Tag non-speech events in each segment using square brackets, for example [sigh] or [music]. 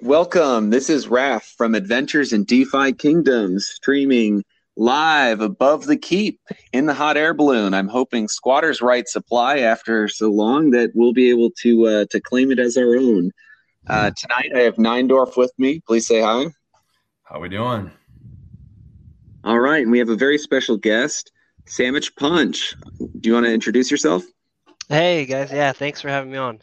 Welcome. This is Raph from Adventures in DeFi Kingdoms, streaming live above the keep in the hot air balloon. I'm hoping squatters' rights apply after so long that we'll be able to uh, to claim it as our own. Uh, tonight, I have Neindorf with me. Please say hi. How are we doing? All right, and we have a very special guest, Samichpunch. Do you want to introduce yourself? Hey guys, yeah, thanks for having me on.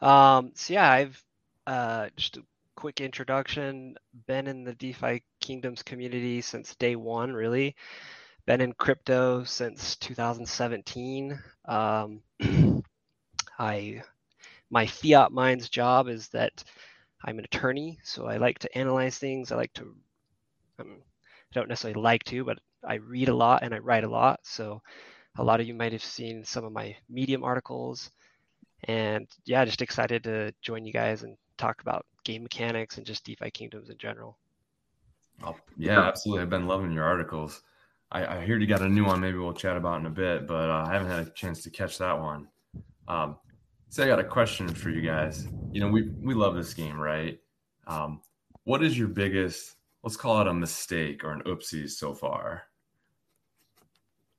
Um, so yeah, I've uh, just a quick introduction. Been in the DeFi Kingdoms community since day one, really. Been in crypto since 2017. Um, [clears throat] I my fiat minds job is that I'm an attorney, so I like to analyze things. I like to, um, I don't necessarily like to, but I read a lot and I write a lot. So a lot of you might have seen some of my Medium articles. And yeah, just excited to join you guys and talk about game mechanics and just DeFi kingdoms in general. Oh, yeah, absolutely. I've been loving your articles. I, I hear you got a new one. Maybe we'll chat about in a bit, but uh, I haven't had a chance to catch that one. Um, so I got a question for you guys. You know, we we love this game, right? Um, what is your biggest, let's call it a mistake or an oopsie so far?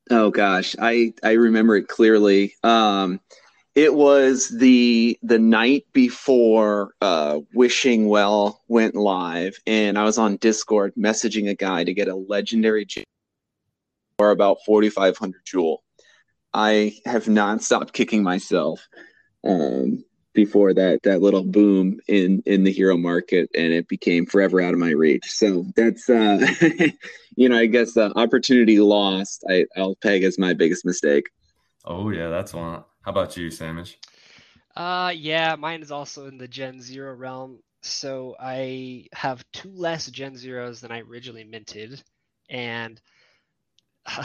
Oh gosh, I I remember it clearly. Um, it was the the night before uh, Wishing Well went live, and I was on Discord messaging a guy to get a legendary for about forty five hundred jewel. I have not stopped kicking myself um, before that that little boom in in the hero market, and it became forever out of my reach. So that's uh, [laughs] you know, I guess uh, opportunity lost. I, I'll peg as my biggest mistake. Oh yeah, that's one. How about you, Samich? Uh, yeah, mine is also in the Gen Zero realm. So I have two less Gen Zeros than I originally minted, and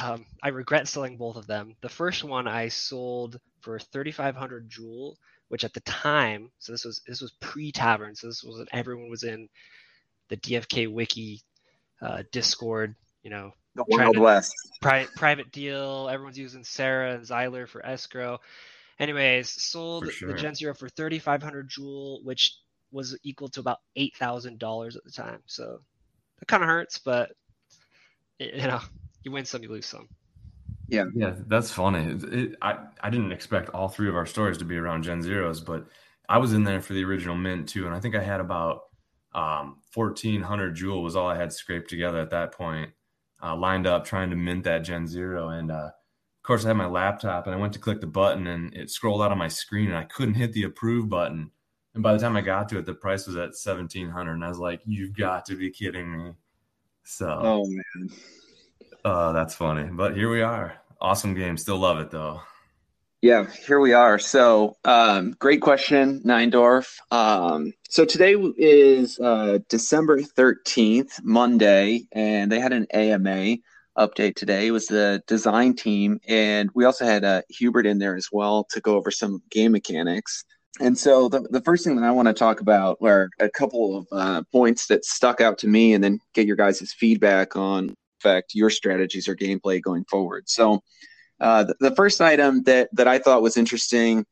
um, I regret selling both of them. The first one I sold for 3,500 Jewel, which at the time, so this was this was pre-tavern, so this was everyone was in the DFK wiki, uh, Discord, you know, the Wild West, pri- private deal. Everyone's using Sarah and Zyler for escrow. Anyways, sold sure. the Gen Zero for 3,500 Jewel, which was equal to about eight thousand dollars at the time. So it kind of hurts, but you know, you win some, you lose some. Yeah, yeah, that's funny. It, it, I I didn't expect all three of our stories to be around Gen Zeros, but I was in there for the original mint too, and I think I had about um, 1,400 Jewel was all I had scraped together at that point, uh, lined up trying to mint that Gen Zero, and uh, of course, I had my laptop and I went to click the button and it scrolled out on my screen and I couldn't hit the approve button. And by the time I got to it, the price was at 1700 and I was like, you've got to be kidding me. So, oh man. Uh, that's funny. But here we are. Awesome game. Still love it though. Yeah, here we are. So, um, great question, Neindorf. Um, so today is uh, December 13th, Monday, and they had an AMA update today It was the design team, and we also had uh, Hubert in there as well to go over some game mechanics. And so the, the first thing that I want to talk about are a couple of uh, points that stuck out to me, and then get your guys' feedback on affect your strategies or gameplay going forward. So uh, the, the first item that that I thought was interesting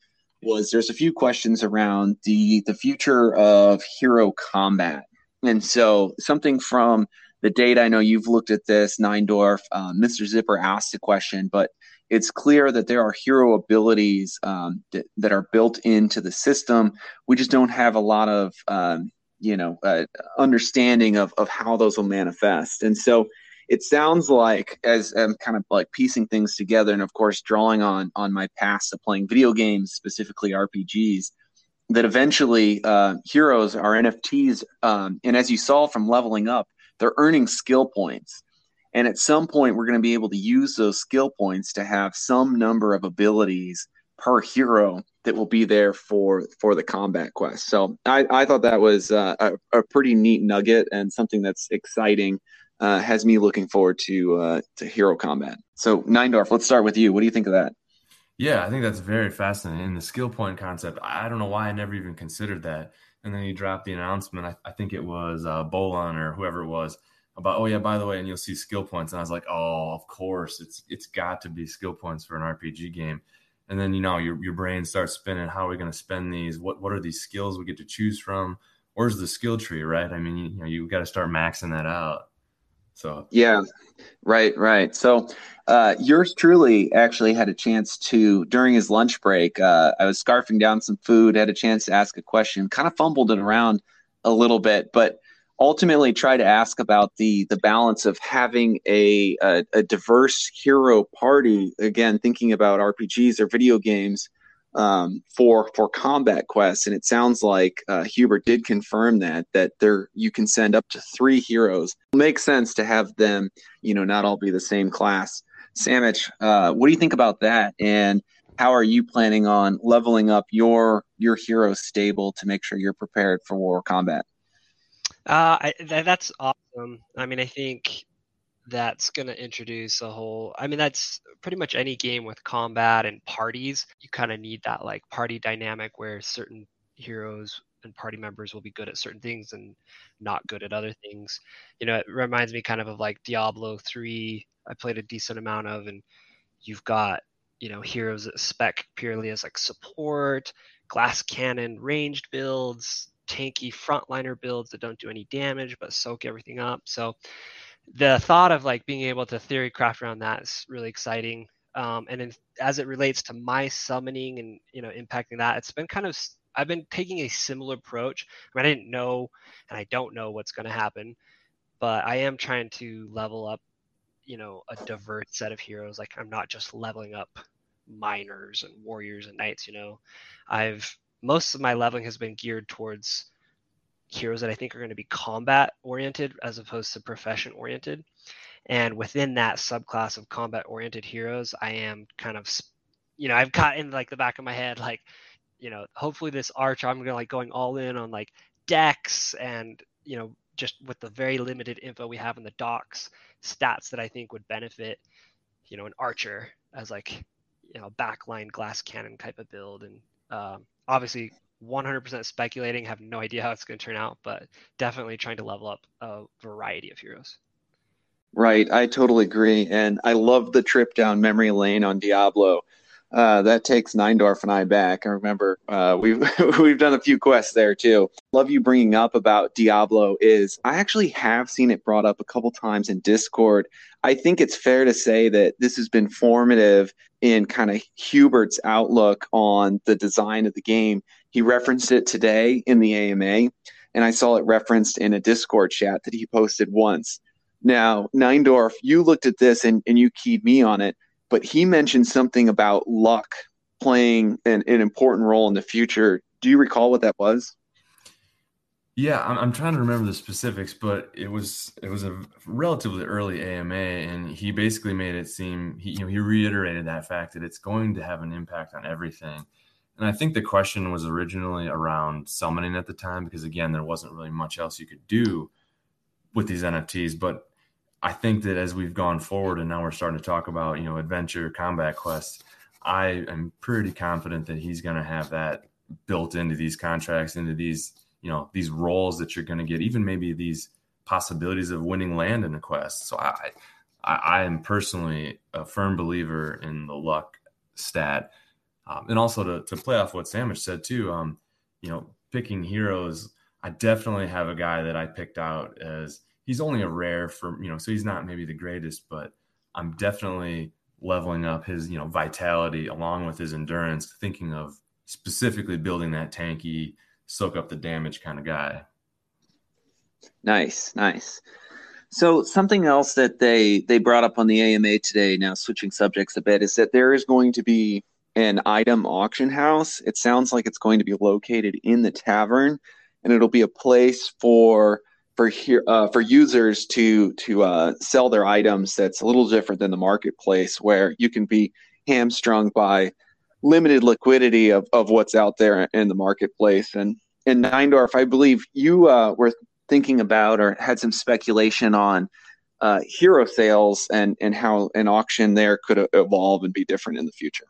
was there's a few questions around the the future of hero combat, and so something from the data. I know you've looked at this, Neindorf. Um, Mr. Zipper asked a question, but it's clear that there are hero abilities um, that, that, are built into the system. We just don't have a lot of, um, you know, uh, understanding of, of how those will manifest. And so it sounds like, as I'm kind of like piecing things together, and of course, drawing on on my past of playing video games, specifically RPGs, that eventually uh, heroes are NFTs. Um, and as you saw from leveling up, they're earning skill points. And at some point, we're going to be able to use those skill points to have some number of abilities per hero that will be there for for the combat quest. So I, I thought that was uh, a, a, pretty neat nugget and something that's exciting. Uh, has me looking forward to uh, to hero combat. So Neindorf, let's start with you. What do you think of that? Yeah, I think that's very fascinating. And the skill point concept, I don't know why I never even considered that and then he dropped the announcement. I, I think it was uh, Bolon or whoever it was about, oh yeah, by the way, and you'll see skill points. And I was like, oh, of course, it's it's got to be skill points for an RPG game. And then you know your your brain starts spinning. How are we going to spend these? What what are these skills we get to choose from? where's the skill tree, right? I mean, you, you know, you got to start maxing that out. So yeah, right, right. So uh, yours truly actually had a chance to during his lunch break. Uh, I was scarfing down some food, had a chance to ask a question, kind of fumbled it around a little bit, but ultimately try to ask about the the balance of having a, a, a diverse hero party. Again, thinking about RPGs or video games um, for for combat quests, and it sounds like uh, Hubert did confirm that that there you can send up to three heroes. Makes sense to have them, you know, not all be the same class. Samich, uh, what do you think about that? And how are you planning on leveling up your your hero stable to make sure you're prepared for war combat? Uh, I, that's awesome. I mean, I think that's going to introduce a whole i mean that's pretty much any game with combat and parties you kind of need that like party dynamic where certain heroes and party members will be good at certain things and not good at other things. You know it reminds me kind of of like diablo 3 i played a decent amount of and you've got you know heroes that spec purely as like support glass cannon ranged builds tanky frontliner builds that don't do any damage but soak everything up. So the thought of like being able to theory craft around that is really exciting. Um, and in, as it relates to my summoning and you know impacting that, it's been kind of I've been taking a similar approach. I, mean, I didn't know, and I don't know what's going to happen, but I am trying to level up, you know, a diverse set of heroes. Like I'm not just leveling up miners and warriors and knights. You know, I've most of my leveling has been geared towards heroes that I think are going to be combat oriented as opposed to profession oriented. And within that subclass of combat oriented heroes, I am kind of, you know, I've got in like the back of my head, like, you know, hopefully this archer, I'm gonna like going all in on like dex and, you know, just with the very limited info we have in the docs, stats that I think would benefit, you know, an archer as like, you know, backline glass cannon type of build. And um, obviously 100% speculating, have no idea how it's going to turn out, but definitely trying to level up a variety of heroes. Right, I totally agree, and I love the trip down memory lane on Diablo. Uh, that takes Neindorf and I back. I remember uh, we've [laughs] we've done a few quests there too. Love you bringing up about Diablo. Is I actually have seen it brought up a couple times in Discord. I think it's fair to say that this has been formative in kind of Hubert's outlook on the design of the game he referenced it today in the AMA, and I saw it referenced in a Discord chat that he posted once. Now, Neindorf, you looked at this and, and you keyed me on it, but he mentioned something about luck playing an, an important role in the future. Do you recall what that was? Yeah, I'm, I'm trying to remember the specifics, but it was it was a relatively early AMA, and he basically made it seem he you know he reiterated that fact that it's going to have an impact on everything. And I think the question was originally around summoning at the time because again, there wasn't really much else you could do with these NFTs. But I think that as we've gone forward and now we're starting to talk about, you know, adventure combat quests, I am pretty confident that he's going to have that built into these contracts, into these, you know, these roles that you're going to get, even maybe these possibilities of winning land in a quest. So I, I, I am personally a firm believer in the luck stat um, and also to, to play off what Samich said too, um, you know, picking heroes, I definitely have a guy that I picked out as he's only a rare for, you know, so he's not maybe the greatest, but I'm definitely leveling up his, you know, vitality along with his endurance, thinking of specifically building that tanky, soak up the damage kind of guy. Nice, nice. So something else that they they brought up on the AMA today, now switching subjects a bit, is that there is going to be an item auction house. It sounds like it's going to be located in the tavern, and it'll be a place for for here uh, for users to to uh, sell their items. That's a little different than the marketplace, where you can be hamstrung by limited liquidity of, of what's out there in the marketplace. And in Neindorf, I believe you uh, were thinking about or had some speculation on uh, hero sales and and how an auction there could evolve and be different in the future.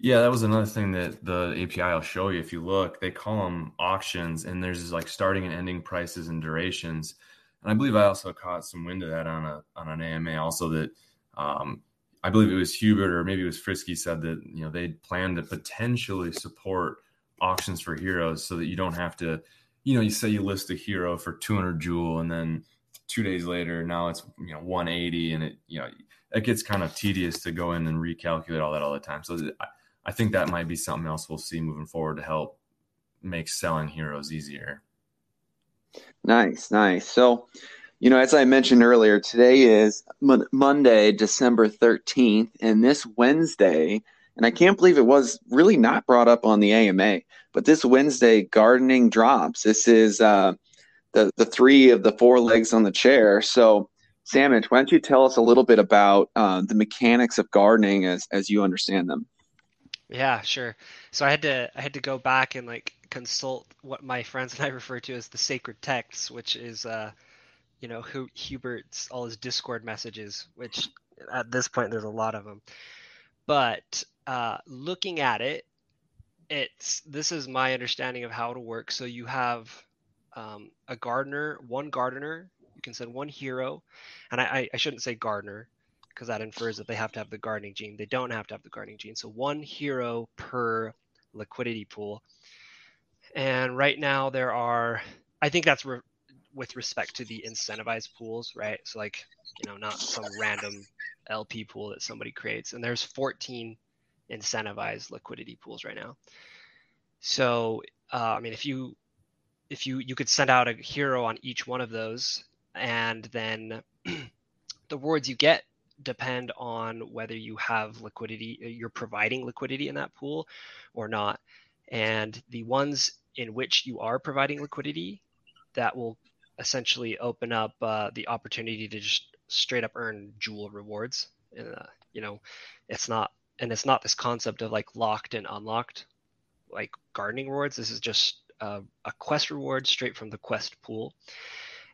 Yeah, that was another thing that the API will show you. If you look, they call them auctions, and there's like starting and ending prices and durations. And I believe I also caught some wind of that on a on an AMA. Also, that um, I believe it was Hubert or maybe it was Frisky said that you know they plan to potentially support auctions for heroes so that you don't have to you know, you say you list a hero for 200 jewel, and then two days later, now it's you know 180, and it you know it gets kind of tedious to go in and recalculate all that all the time. So I, I think that might be something else we'll see moving forward to help make selling heroes easier. Nice, nice. So, you know, as I mentioned earlier, today is Mo- Monday, December 13th, and this Wednesday, and I can't believe it was really not brought up on the AMA, but this Wednesday, gardening drops. This is uh, the, the three of the four legs on the chair. So, Samich, why don't you tell us a little bit about uh, the mechanics of gardening as, as you understand them? Yeah, sure. So I had to I had to go back and like consult what my friends and I [laughs] refer to as the sacred texts, which is uh, you know, Hubert's all his Discord messages, which at this point there's a lot of them. But uh, looking at it, it's this is my understanding of how it'll work. So you have um, a gardener, one gardener. You can send one hero, and I, I shouldn't say gardener because that infers that they have to have the gardening gene. They don't have to have the gardening gene. So one hero per liquidity pool. And right now there are, I think that's re- with respect to the incentivized pools, right? So like, you know, not some random LP pool that somebody creates. And there's 14 incentivized liquidity pools right now. So, uh, I mean, if you if you you could send out a hero on each one of those, and then [clears throat] the rewards you get depend on whether you have liquidity, uh, you're providing liquidity in that pool or not. And the ones in which you are providing liquidity, that will essentially open up uh, the opportunity to just straight up earn jewel rewards. Uh, you know, it's not, and it's not this concept of like locked and unlocked, like gardening rewards. This is just a, a quest reward straight from the quest pool.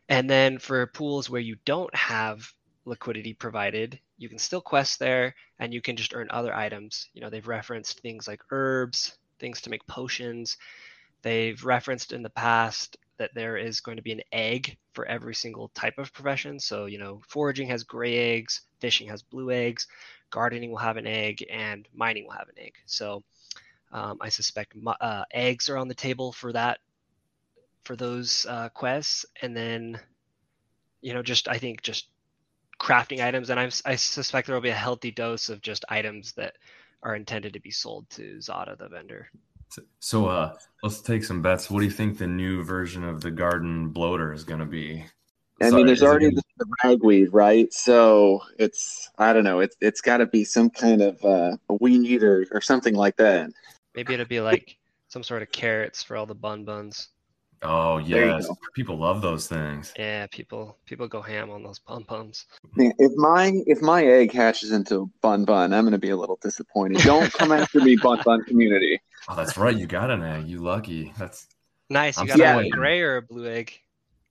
And then for pools where you don't have liquidity provided, you can still quest there and you can just earn other items. You know, they've referenced things like herbs, things to make potions. They've referenced in the past that there is going to be an egg for every single type of profession. So, you know, foraging has gray eggs, fishing has blue eggs, gardening will have an egg, and mining will have an egg. So, um, I suspect uh, eggs are on the table for that, for those uh, quests. And then, you know, just I think just crafting items, and I'm, I suspect there will be a healthy dose of just items that are intended to be sold to Zada, the vendor. So, uh, let's take some bets. What do you think the new version of the garden bloater is going to be? I mean, there's already gonna... the ragweed, right? So it's I don't know. It's it's got to be some kind of uh, a weed or or something like that. Maybe it'll be like some sort of carrots for all the bun buns. Oh yes, people love those things. Yeah, people people go ham on those bun buns. If my if my egg hatches into bun bun, I'm going to be a little disappointed. Don't come [laughs] after me, bun bun community. Oh, that's right. You got an egg. You lucky. That's nice. You I'm got yeah. a gray or a blue egg.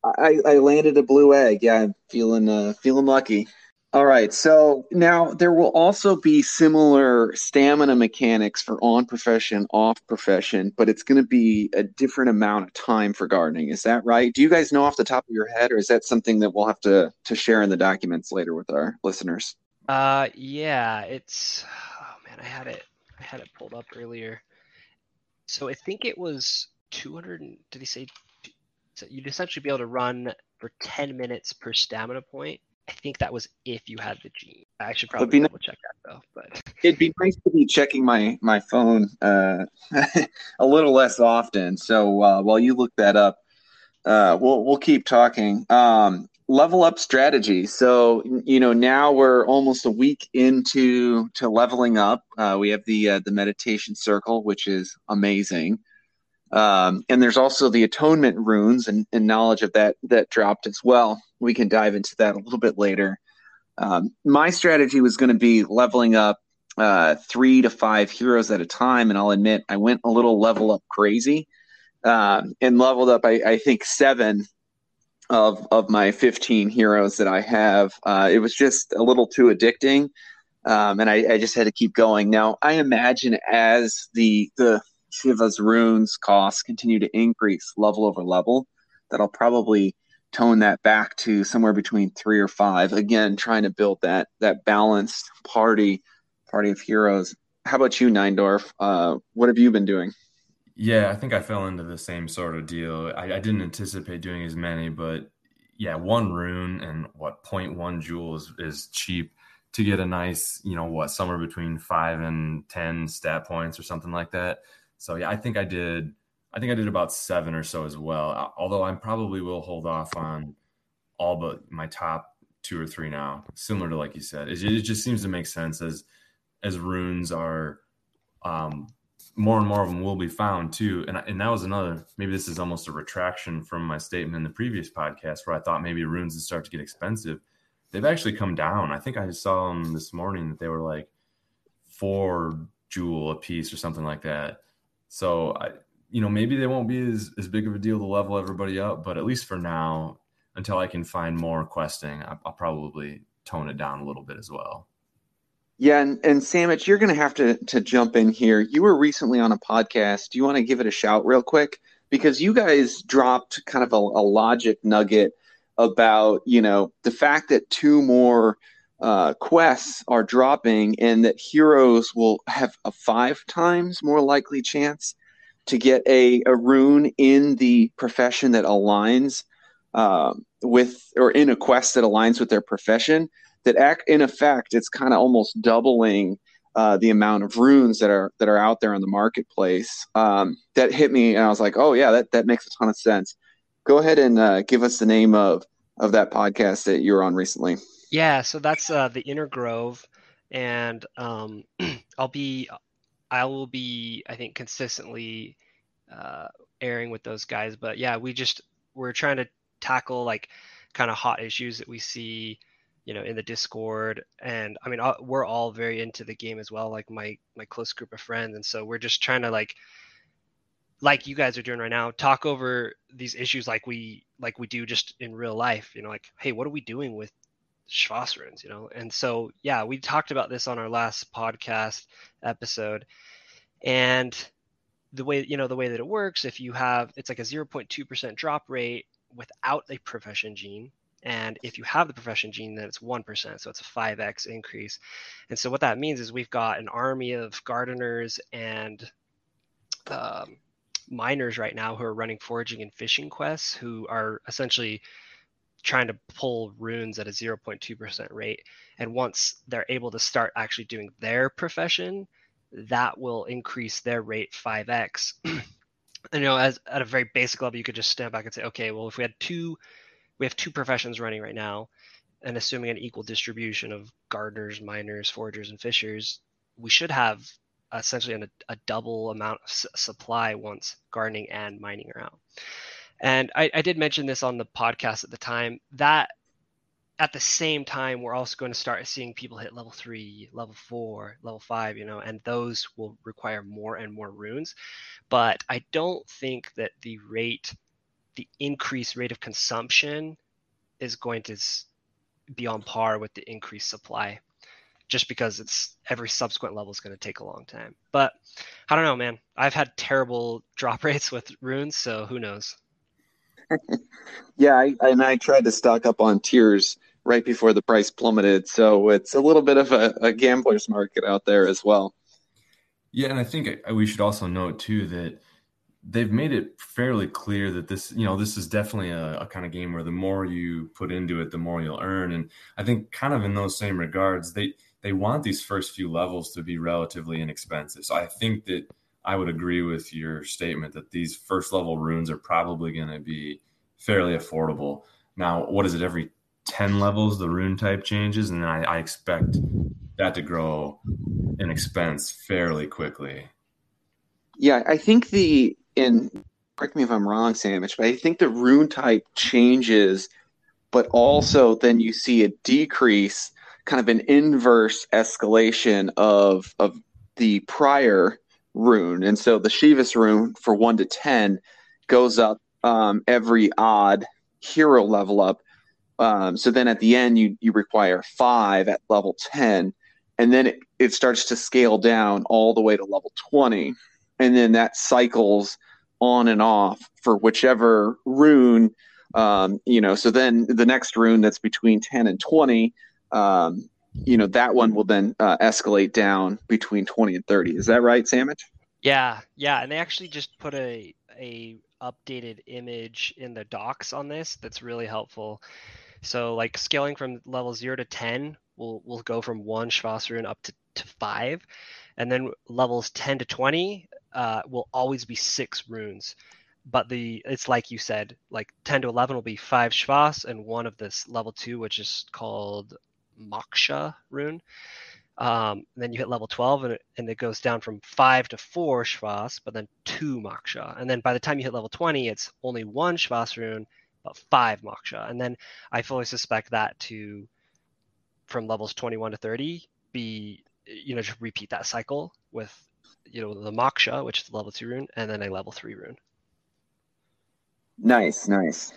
I, I landed a blue egg. Yeah, I'm feeling uh feeling lucky. All right. So now there will also be similar stamina mechanics for on profession, off profession, but it's going to be a different amount of time for gardening. Is that right? Do you guys know off the top of your head, or is that something that we'll have to to share in the documents later with our listeners? Uh, yeah. It's oh man, I had it. I had it pulled up earlier. So I think it was 200. Did he say? So you'd essentially be able to run for 10 minutes per stamina point I think that was if you had the gene. I should probably double check that though. But [laughs] it'd be nice to be checking my my phone uh, [laughs] a little less often. So uh, while you look that up, uh, we'll we'll keep talking. Um, level up strategy. So you know now we're almost a week into to leveling up. Uh, we have the uh, the meditation circle, which is amazing. Um, and there's also the atonement runes and, and, knowledge of that that dropped as well. We can dive into that a little bit later. Um, my strategy was going to be leveling up uh, three to five heroes at a time, and I'll admit I went a little level up crazy um, and leveled up. I, I, think seven of of my 15 heroes that I have. Uh, it was just a little too addicting. Um, and I, I, just had to keep going. Now, I imagine as the the Shvas runes costs continue to increase level over level, that'll probably tone that back to somewhere between three or five. Again, trying to build that that balanced party party of heroes. How about you, Neindorf? Uh, what have you been doing? Yeah, I think I fell into the same sort of deal. I, I didn't anticipate doing as many, but yeah, one rune and what 0.1 jewel is, is cheap to get a nice, you know, what somewhere between five and 10 stat points or something like that. So yeah, I think I did, I think I did about seven or so as well. Although I probably will hold off on all but my top two or three now, similar to like you said. It, it just seems to make sense as as runes are um, more and more of them will be found too. And and that was another maybe this is almost a retraction from my statement in the previous podcast where I thought maybe runes would start to get expensive. They've actually come down. I think I saw them this morning that they were like four jewel a piece or something like that. So I you know maybe they won't be as, as big of a deal to level everybody up, but at least for now, until I can find more questing, I, I'll probably tone it down a little bit as well. Yeah, and, and Samich, you're going to have to to jump in here. You were recently on a podcast. Do you want to give it a shout real quick? Because you guys dropped kind of a, a logic nugget about you know the fact that two more uh, quests are dropping and that heroes will have a five times more likely chance to get a, a rune in the profession that aligns uh, with or in a quest that aligns with their profession that act in effect it's kind of almost doubling uh, the amount of runes that are that are out there on the marketplace. Um, that hit me and i was like oh yeah that, that makes a ton of sense. Go ahead and uh, give us the name of of that podcast that you were on recently yeah so that's uh, the inner grove and um, [clears throat] i'll be i will be i think consistently uh, airing with those guys but yeah we just we're trying to tackle like kind of hot issues that we see you know in the discord and i mean we're all very into the game as well like my my close group of friends and so we're just trying to like like you guys are doing right now talk over these issues like we like we do just in real life you know like hey what are we doing with Shvas you know and so yeah we talked about this on our last podcast episode and the way you know the way that it works if you have it's like a 0.2% drop rate without a profession gene. And if you have the profession gene, then it's 1%. So it's a 5x increase. And so what that means is we've got an army of gardeners and um, miners right now who are running foraging and fishing quests who are essentially trying to pull runes at a 0.2% rate. And once they're able to start actually doing their profession, that will increase their rate 5x. [clears throat] you know, as at a very basic level, you could just stand back and say, okay, well, if we had two, we have two professions running right now, and assuming an equal distribution of gardeners, miners, foragers, and fishers, we should have essentially an, a double amount of s- supply once gardening and mining are out. And I, I did mention this on the podcast at the time that at the same time, we're also going to start seeing people hit level three, level four, level five, you know, and those will require more and more runes. But I don't think that the rate, the increased rate of consumption is going to be on par with the increased supply just because it's every subsequent level is going to take a long time. But I don't know, man. I've had terrible [laughs] drop rates with runes, so who knows? Yeah, I, and I tried to stock up on tiers right before the price plummeted, so it's a little bit of a, a gambler's market out there as well. Yeah, and I think uh, we should also note too that they've made it fairly clear that this, you know, this is definitely a, a, kind of game where the more you put into it, the more you'll earn. And I think kind of in those same regards, they they want these first few levels to be relatively inexpensive. So I think that I would agree with your statement that these first level runes are probably going to be fairly affordable. Now, what is it? Every 10 levels, the rune type changes, and I, I expect that to grow in expense fairly quickly. Yeah, I think the, and correct me if I'm wrong, Samich, but I think the rune type changes, but also then you see a decrease, kind of an inverse escalation of, of the prior rune. And so the Shvas rune for one to 10 goes up um, every odd hero level up. Um, so then at the end, you, you require five at level 10. And then it, it starts to scale down all the way to level 20. And then that cycles on and off for whichever rune. Um, you know, so then the next rune that's between 10 and 20, um, you know, that one will then uh, escalate down between 20 and 30. Is that right, Samich? Yeah, yeah, and they actually just put a a updated image in the docs on this that's really helpful. So like scaling from level zero to ten will will go from one Shvas rune up to, to five, and then levels ten to twenty uh, will always be six runes. But the it's like you said, like ten to eleven will be five Shvas and one of this level two, which is called Moksha rune. Um, then you hit level 12 and it, and it goes down from five to four Shvas, but then two Moksha. And then by the time you hit level 20, it's only one Shvas rune, but five Moksha. And then I fully suspect that to, from levels 21 to 30, be, you know, just repeat that cycle with, you know, the Moksha, which is the level two rune, and then a level three rune. Nice, nice.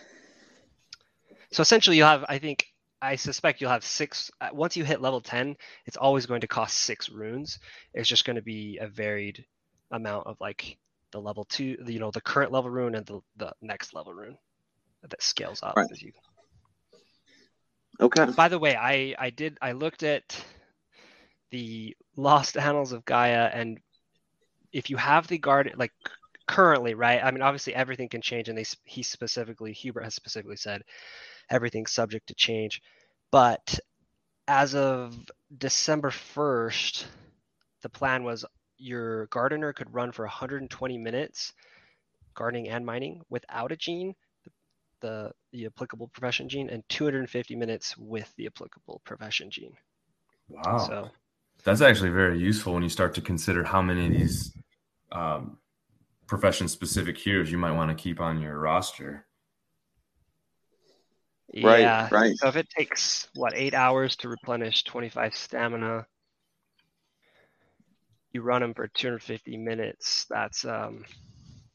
So essentially, you have, I think, I suspect you'll have six. Uh, once you hit level 10, it's always going to cost six runes. It's just going to be a varied amount of like the level two, you know, the current level rune and the, the next level rune that scales up right. as you. Okay. By the way, I I did I looked at the Lost Annals of Gaia, and if you have the guard like currently, right? I mean, obviously everything can change, and they he specifically Hubert has specifically said everything's subject to change. But as of December 1st, the plan was your gardener could run for 120 minutes gardening and mining without a gene, the, the applicable profession gene, and 250 minutes with the applicable profession gene. Wow. So that's actually very useful when you start to consider how many of these um, profession specific heroes you might want to keep on your roster. Right, yeah. right. So if it takes what eight hours to replenish 25 stamina, you run them for 250 minutes. That's um,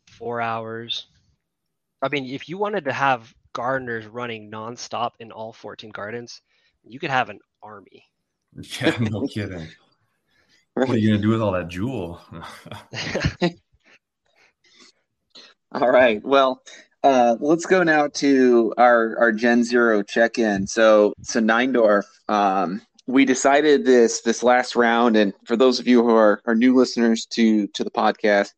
four hours. I mean, if you wanted to have gardeners running nonstop in all 14 gardens, you could have an army. [laughs] Yeah, no [laughs] kidding. What are you gonna do with all that jewel? [laughs] all right. Well, uh, let's go now to our, our Gen Zero check in. So, so Neindorf, um, we decided this this last round, and for those of you who are, are new listeners to to the podcast,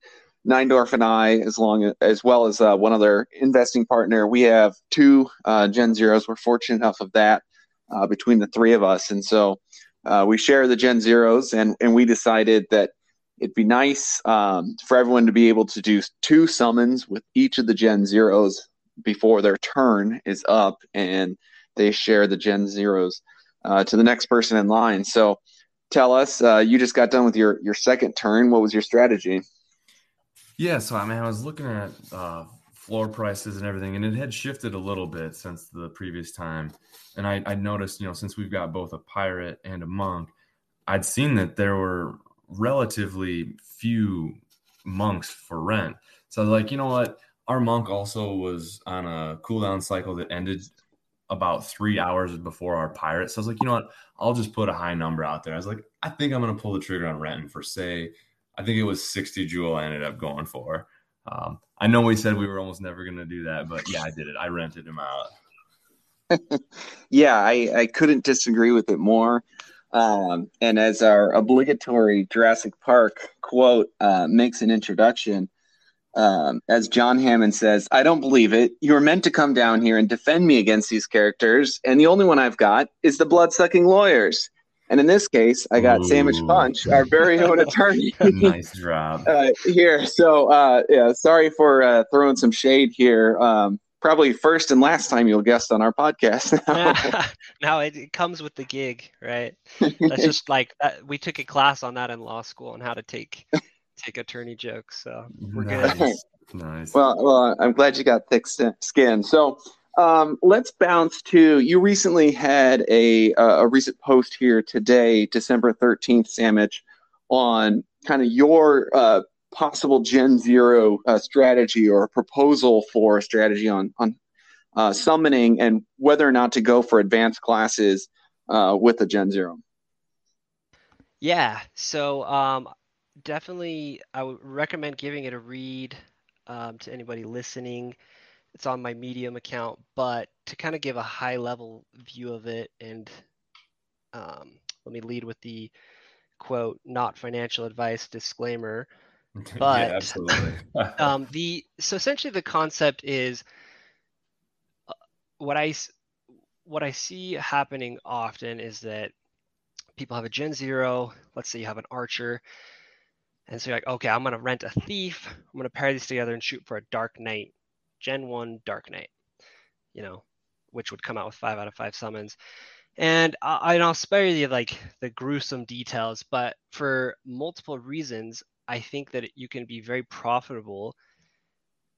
Neindorf and I, as long as as well as uh, one other investing partner, we have two uh, Gen Zeros. We're fortunate enough of that uh, between the three of us, and so uh, we share the Gen Zeros, and and we decided that it'd be nice um, for everyone to be able to do two summons with each of the Gen Zeros before their turn is up, and they share the Gen Zeros uh, to the next person in line. So, tell us, uh, you just got done with your your second turn. What was your strategy? Yeah, so I mean, I was looking at uh, floor prices and everything, and it had shifted a little bit since the previous time. And I, I noticed, you know, since we've got both a pirate and a monk, I'd seen that there were relatively few monks for rent. So like, you know what? Our monk also was on a cooldown cycle that ended about three hours before our pirate. So I was like, you know what? I'll just put a high number out there. I was like, I think I'm to pull the trigger on renting for say, I think it was 60 jewel I ended up going for. Um, I know we said we were almost never to do that, but yeah, I did it. I rented him out. [laughs] yeah, I, I couldn't disagree with it more. Um, and as our obligatory Jurassic Park quote uh, makes an introduction, um, as John Hammond says, I don't believe it. You were meant to come down here and defend me against these characters, and the only one I've got is the blood sucking lawyers. And in this case, I got Ooh. Sandwich Punch, our very own [laughs] attorney. nice job. [laughs] Uh, here. So, uh, yeah, sorry for uh, throwing some shade here. Um, probably first and last time you'll guest on our podcast. [laughs] no, it, it, comes with the gig, right? That's [laughs] just like uh, we took a class on that in law school on how to take take attorney jokes. So we're nice. good. Nice. Well, well, I'm glad you got thick skin. So um, let's bounce to you. Recently had a a recent post here today, December 13th, Samich, on kind of your uh, possible Gen Zero uh, strategy or a proposal for a strategy on on uh, summoning and whether or not to go for advanced classes uh, with a Gen Zero. Yeah, so um, definitely I would recommend giving it a read um, to anybody listening. It's on my Medium account, but to kind of give a high level view of it and um, let me lead with the quote, not financial advice disclaimer. [laughs] But yeah, absolutely. [laughs] [laughs] um, the so essentially the concept is uh, what I what I see happening often is that people have a Gen Zero. Let's say you have an Archer, and so you're like, okay, I'm gonna rent a Thief. I'm gonna pair these together and shoot for a Dark Knight, Gen One Dark Knight. You know, which would come out with five out of five summons. And I, I'll spare you like the gruesome details, but for multiple reasons, I think that you can be very profitable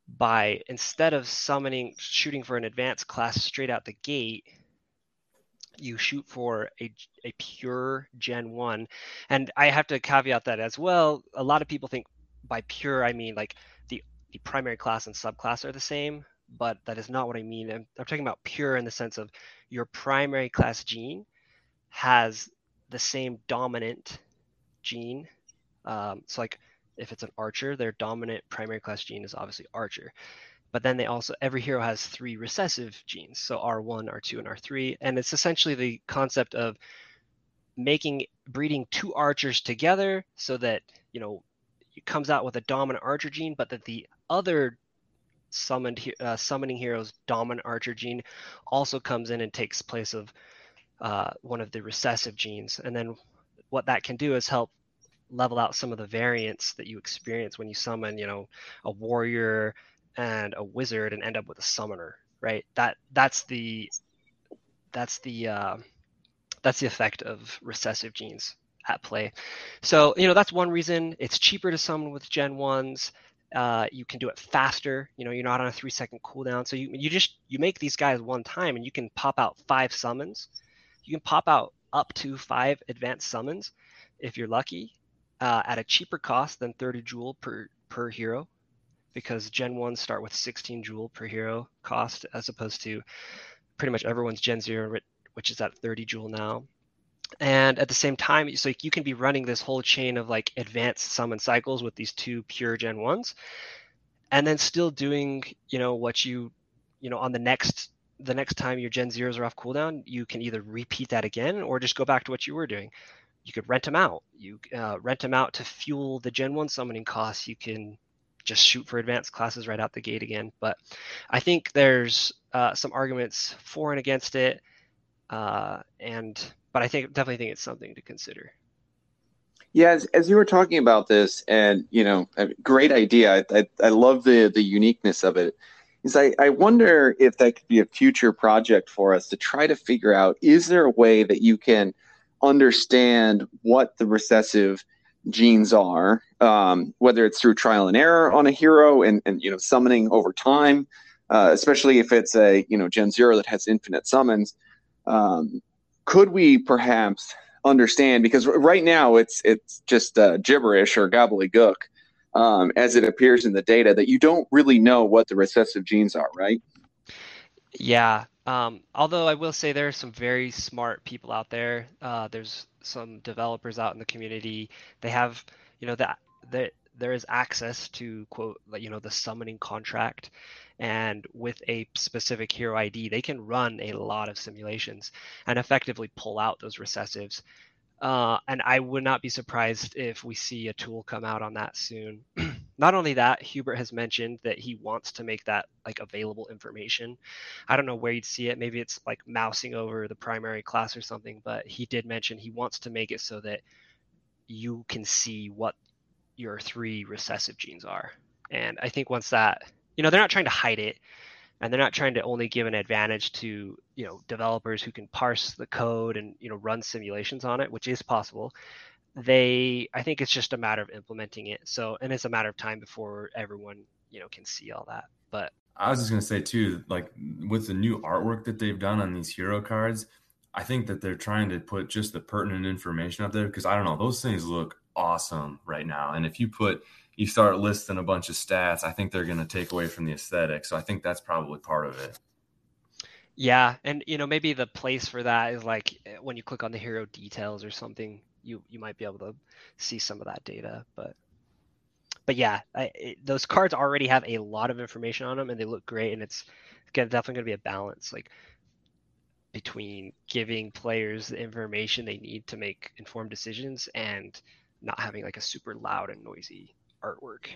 by instead of summoning shooting for an advanced class straight out the gate you shoot for a, a pure gen 1 and i have to caveat that as well. A lot of people think by pure i mean like the the primary class and subclass are the same but that is not what i mean. I'm, I'm talking about pure in the sense of your primary class gene has the same dominant gene um, so like if it's an archer, their dominant primary class gene is obviously archer. But then they also every hero has three recessive genes, so R1, R2, and R3, and it's essentially the concept of making breeding two archers together so that you know it comes out with a dominant archer gene, but that the other summoned uh, summoning hero's dominant archer gene also comes in and takes place of uh, one of the recessive genes, and then what that can do is help level out some of the variance that you experience when you summon, you know, a warrior and a wizard and end up with a summoner, right? That that's the that's the uh, that's the effect of recessive genes at play. So you know that's one reason it's cheaper to summon with Gen ones. Uh, you can do it faster. You know you're not on a three second cooldown, so you you just you make these guys one time and you can pop out five summons. You can pop out up to five advanced summons if you're lucky, uh, at a cheaper cost than 30 jewel per per hero because gen 1 start with 16 jewel per hero cost as opposed to pretty much everyone's gen 0 which is at 30 jewel now. And at the same time so you can be running this whole chain of like advanced summon cycles with these two pure gen 1s and then still doing you know what you you know on the next the next time your gen zeros are off cooldown you can either repeat that again or just go back to what you were doing you could rent them out. You uh, rent them out to fuel the Gen 1 summoning costs. You can just shoot for advanced classes right out the gate again. But I think there's uh, some arguments for and against it. Uh, and but I think definitely think it's something to consider. Yeah, as, as you were talking about this, and you know, great idea. I, I, I love the the uniqueness of it. Is I, I wonder if that could be a future project for us to try to figure out: is there a way that you can understand what the recessive genes are, um, whether it's through trial and error on a hero and, and you know summoning over time, uh, especially if it's a you know Gen Zero that has infinite summons. Um, could we perhaps understand because right now it's it's just uh, gibberish or gobbledygook um, as it appears in the data that you don't really know what the recessive genes are, right? Yeah, um, although I will say there are some very smart people out there. Uh, there's some developers out in the community. They have, you know, that that there is access to quote, you know, the summoning contract, and with a specific hero ID, they can run a lot of simulations and effectively pull out those recessives. Uh, and I would not be surprised if we see a tool come out on that soon. [clears throat] not only that, Hubert has mentioned that he wants to make that like available information. I don't know where you'd see it. Maybe it's like mousing over the primary class or something, but he did mention he wants to make it so that you can see what your three recessive genes are. And I think once that, you know, they're not trying to hide it and they're not trying to only give an advantage to you know developers who can parse the code and you know run simulations on it which is possible. They i think it's just a matter of implementing it. So and it's a matter of time before everyone you know can see all that. But i was just going to say too like with the new artwork that they've done on these hero cards i think that they're trying to put just the pertinent information up there because i don't know those things look awesome right now. And if you put you start listing a bunch of stats, I think they're going to take away from the aesthetic. So I think that's probably part of it. Yeah, and you know maybe the place for that is like eh, when you click on the hero details or something, you you might be able to see some of that data. But but yeah, I, it, those cards already have a lot of information on them, and they look great. And it's, it's definitely going to be a balance, like between giving players the information they need to make informed decisions and not having like a super loud and noisy artwork.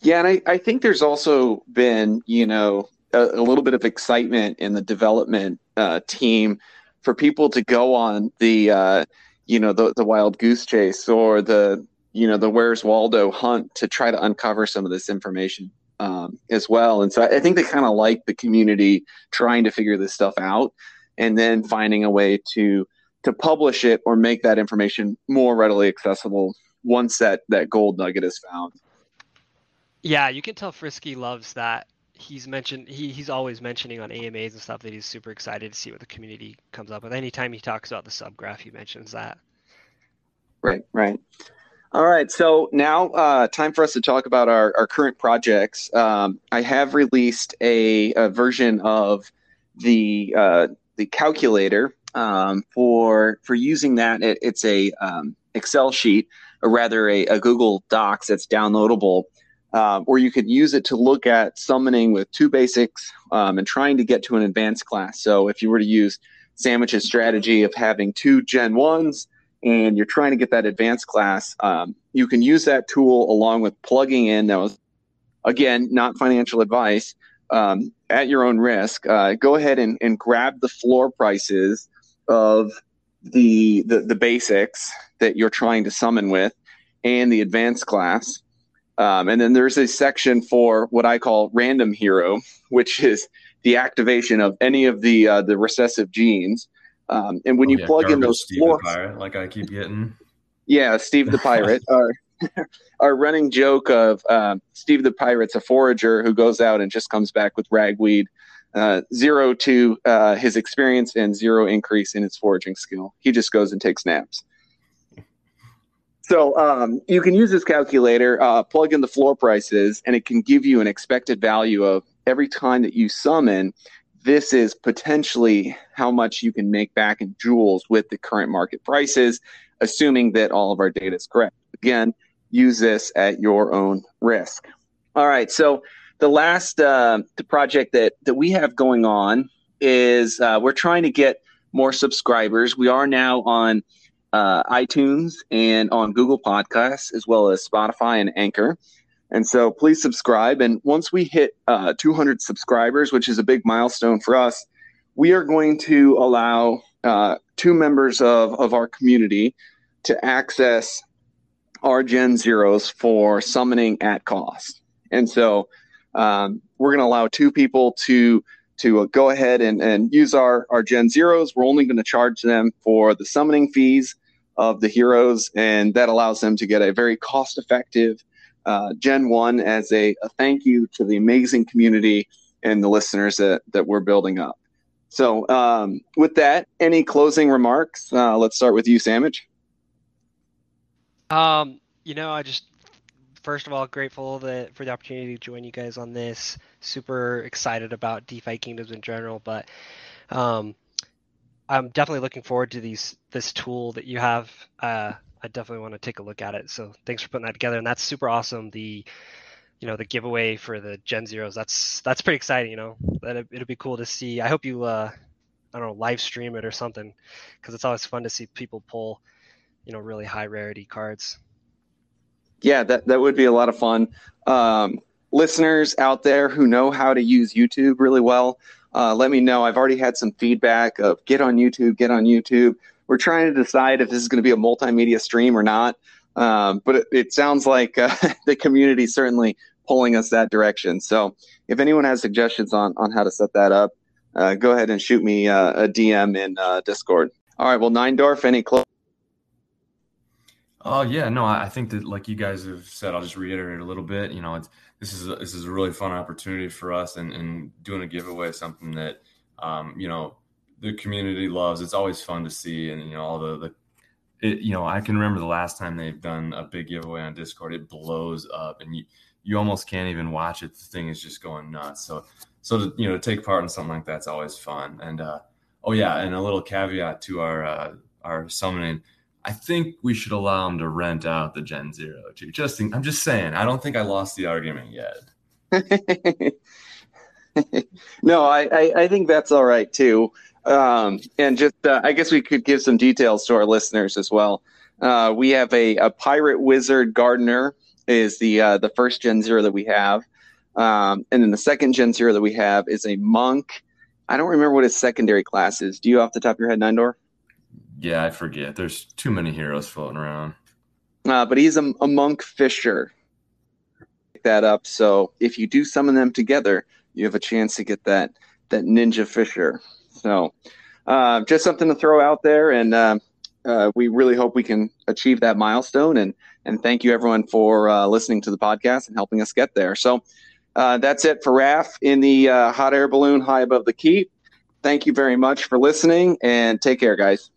Yeah, and I, I think there's also been, you know, a, a little bit of excitement in the development uh, team for people to go on the, uh, you know, the, the wild goose chase or the, you know, the Where's Waldo hunt to try to uncover some of this information um, as well. And so I, I think they kind of like the community trying to figure this stuff out and then finding a way to to publish it or make that information more readily accessible once that that gold nugget is found. Yeah, you can tell Frisky loves that. He's mentioned he, he's always mentioning on AMAs and stuff that he's super excited to see what the community comes up with. Anytime he talks about the subgraph, he mentions that. Right, right. All right, so now uh, time for us to talk about our, our current projects. Um, I have released a, a version of the uh, the calculator um, for for using that. It, it's a um, Excel sheet, rather a, a Google Docs that's downloadable um, or you could use it to look at summoning with two basics um, and trying to get to an advanced class. So if you were to use Samich's strategy of having two Gen 1s and you're trying to get that advanced class, um, you can use that tool along with plugging in. That was, again, not financial advice. Um, at your own risk, uh, go ahead and, and grab the floor prices of the, the the basics that you're trying to summon with and the advanced class um, and then there's a section for what I call random hero, which is the activation of any of the uh, the recessive genes. Um, and when oh, you yeah, plug in those Steve pirate, like I keep getting, yeah, Steve the pirate. [laughs] our our running joke of uh, Steve the pirate's a forager who goes out and just comes back with ragweed. Uh, zero to uh, his experience and zero increase in his foraging skill. He just goes and takes naps. So um, you can use this calculator, uh, plug in the floor prices, and it can give you an expected value of every time that you summon. This is potentially how much you can make back in jewels with the current market prices, assuming that all of our data is correct. Again, use this at your own risk. All right. So the last uh, the project that that we have going on is uh, we're trying to get more subscribers. We are now on uh, iTunes and on Google Podcasts, as well as Spotify and Anchor. And so please subscribe. And once we hit uh, 200 subscribers, which is a big milestone for us, we are going to allow uh, two members of, of our community to access our Gen Zeros for summoning at cost. And so um, we're going to allow two people to to go ahead and, and use our, our Gen Zeros. We're only going to charge them for the summoning fees of the heroes, and that allows them to get a very cost effective uh, Gen 1 as a, a, thank you to the amazing community and the listeners that, that we're building up. So, um, with that, any closing remarks? Uh, let's start with you, Samich. Um, you know, I just first of all grateful that for the opportunity to join you guys on this. Super excited about DeFi Kingdoms in general, but um, I'm definitely looking forward to these this tool that you have. Uh, I definitely want to take a look at it. So thanks for putting that together, and that's super awesome. The you know the giveaway for the Gen Zeros. That's that's pretty exciting. You know that it, it'll be cool to see. I hope you uh, I don't know live stream it or something because it's always fun to see people pull you know really high rarity cards. Yeah, that that would be a lot of fun. Um, listeners out there who know how to use YouTube really well uh, let me know. I've already had some feedback of get on YouTube, get on YouTube. We're trying to decide if this is going to be a multimedia stream or not. Um, but it, it, sounds like uh, [laughs] the community is certainly pulling us that direction. So if anyone has suggestions on, on how to set that up, uh, go ahead and shoot me uh, a DM in uh, Discord. All right. Well, 9Dorf, any close? Oh yeah, no, I think that like you guys have said, I'll just reiterate a little bit. You know, it's this is a, this is a really fun opportunity for us, and, and doing a giveaway is something that um, you know the community loves. It's always fun to see, and you know all the the it, you know I can remember the last time they've done a big giveaway on Discord. It blows up, and you you almost can't even watch it. The thing is just going nuts. So so to you know to take part in something like that's always fun. And uh, oh yeah, and a little caveat to our uh, our summoning I think we should allow him to rent out the Gen Zero too. Just I'm just saying. I don't think I lost the argument yet. [laughs] no, I, I, I think that's all right too. Um, and just uh, I guess we could give some details to our listeners as well. Uh, we have a, a pirate wizard gardener is the uh, the first Gen Zero that we have, um, and then the second Gen Zero that we have is a monk. I don't remember what his secondary class is. Do you off the top of your head, 9Dorf? Yeah, I forget. There's too many heroes floating around. Uh, but he's a, a monk fisher. Pick that up. So if you do summon them together, you have a chance to get that that ninja fisher. So uh, just something to throw out there, and uh, uh, we really hope we can achieve that milestone. And and thank you everyone for uh, listening to the podcast and helping us get there. So uh, that's it for Raph in the uh, hot air balloon high above the keep. Thank you very much for listening, and take care, guys.